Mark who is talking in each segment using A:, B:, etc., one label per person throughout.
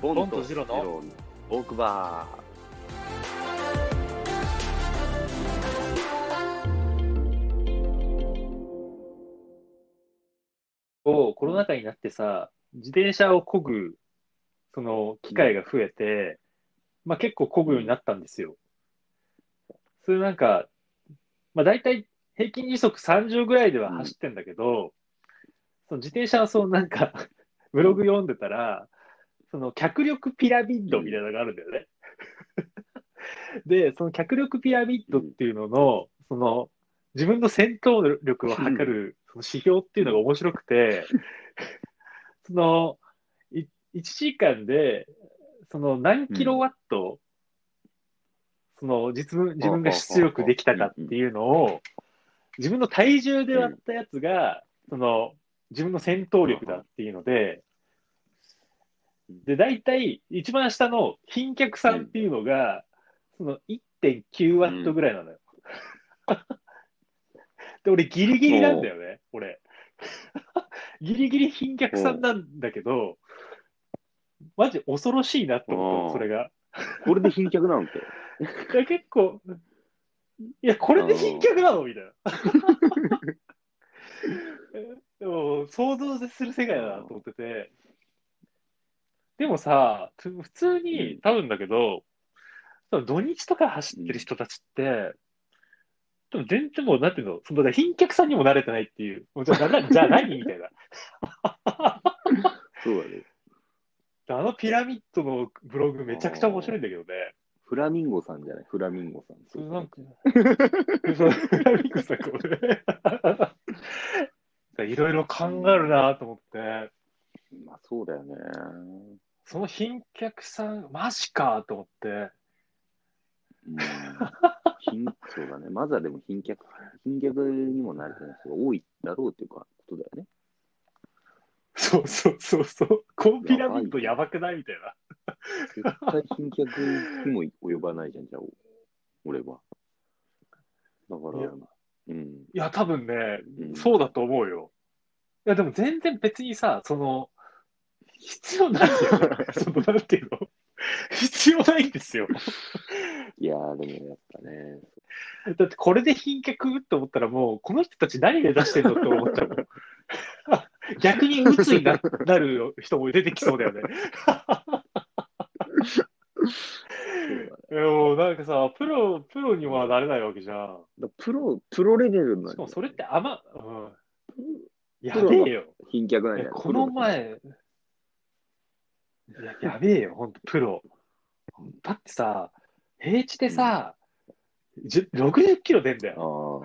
A: ボ
B: ボンとジロの？
A: トークバ
B: をコロナ禍になってさ、自転車を漕ぐ、その機会が増えて、まあ結構漕ぐようになったんですよ。それなんか、まあ大体平均時速30ぐらいでは走ってんだけど、その自転車はそうなんか、ブログ読んでたら、その脚力ピラミッドみたいなのがあるんだよね。で、その脚力ピラミッドっていうのの、その自分の戦闘力を測るその指標っていうのが面白くて、その、い1時間で、その何キロワット、その実分自分が出力できたかっていうのを、自分の体重で割ったやつが、その自分の戦闘力だっていうので、で、大体一番下の貧脚さんっていうのが、その1.9ワットぐらいなのよ。で、俺ギリギリなんだよね、俺。ギリギリ貧脚さんなんだけど、マジ恐ろしいなと思った、それが。
A: ー。これで貧脚なんて。
B: いや、結構、いや、これで貧脚なのみたいな。でも、想像する世界だなと思ってて。でもさ、つ普通に、多分だけど、多分土日とか走ってる人たちって、でも全然もう、なんていうの、その貧脚さんにも慣れてないっていう。もうじゃあ、なじゃあ何みたいな。
A: そうだね。
B: あのピラミッドのブログめちゃくちゃ面白いんだけどね。
A: フラミンゴさんじゃない？フラミンゴさん。
B: それなんか、フラミンゴさんこれ。いろいろ考えるなと思って、
A: だよね。
B: その貧脚さん、マジかと思って、
A: うん貧 そうだね。まずはでも貧脚、貧脚にもなれてない人が多いだろうっていうかことだよね。
B: そうそうそうそう、このピラミッドやばくないみたいな。
A: 絶対貧脚にも及ばないじゃん、じゃあ、俺は。だから
B: いや、
A: うん。
B: いや、多分ね、
A: うん
B: そうだと思うよ。いや、でも全然別にさ、その、必要ないよね。その、なんていうの？必要ないんですよ。
A: いやー、でもやっぱね、
B: だってこれで貧脚って思ったらもう、この人たち何目指してんのって思っちゃうもん。逆に鬱にななる人も出てきそうだよね。いやもうなんかさ、プロ、プロにはなれないわけじゃん。
A: だプロ、プロレベルの
B: しかもそれってあま、うん。やべえよ。
A: 貧脚なん
B: この前、いややべえよ、ほんと、プロ。だってさ、平地でさ、じゅ60キロ出んだよ。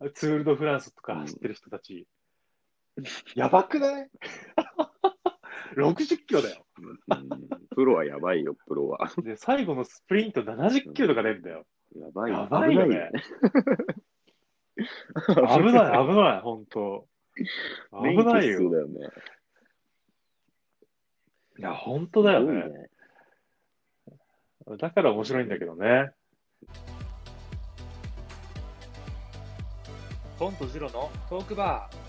A: あ
B: ツール・ド・フランスとか走ってる人たち。やばくない ?60 キロだよ。
A: あ、うんプロはやばいよ、プロは。
B: で、最後のスプリント70キロとか出んだよ。
A: やばいよ。
B: やばいよね。危ない、危ない、ほんと。危ないよ。
A: 免許必要だよね。
B: いや、ほんとだよね。だから面白いんだけどね。ポンとジロのトークバー。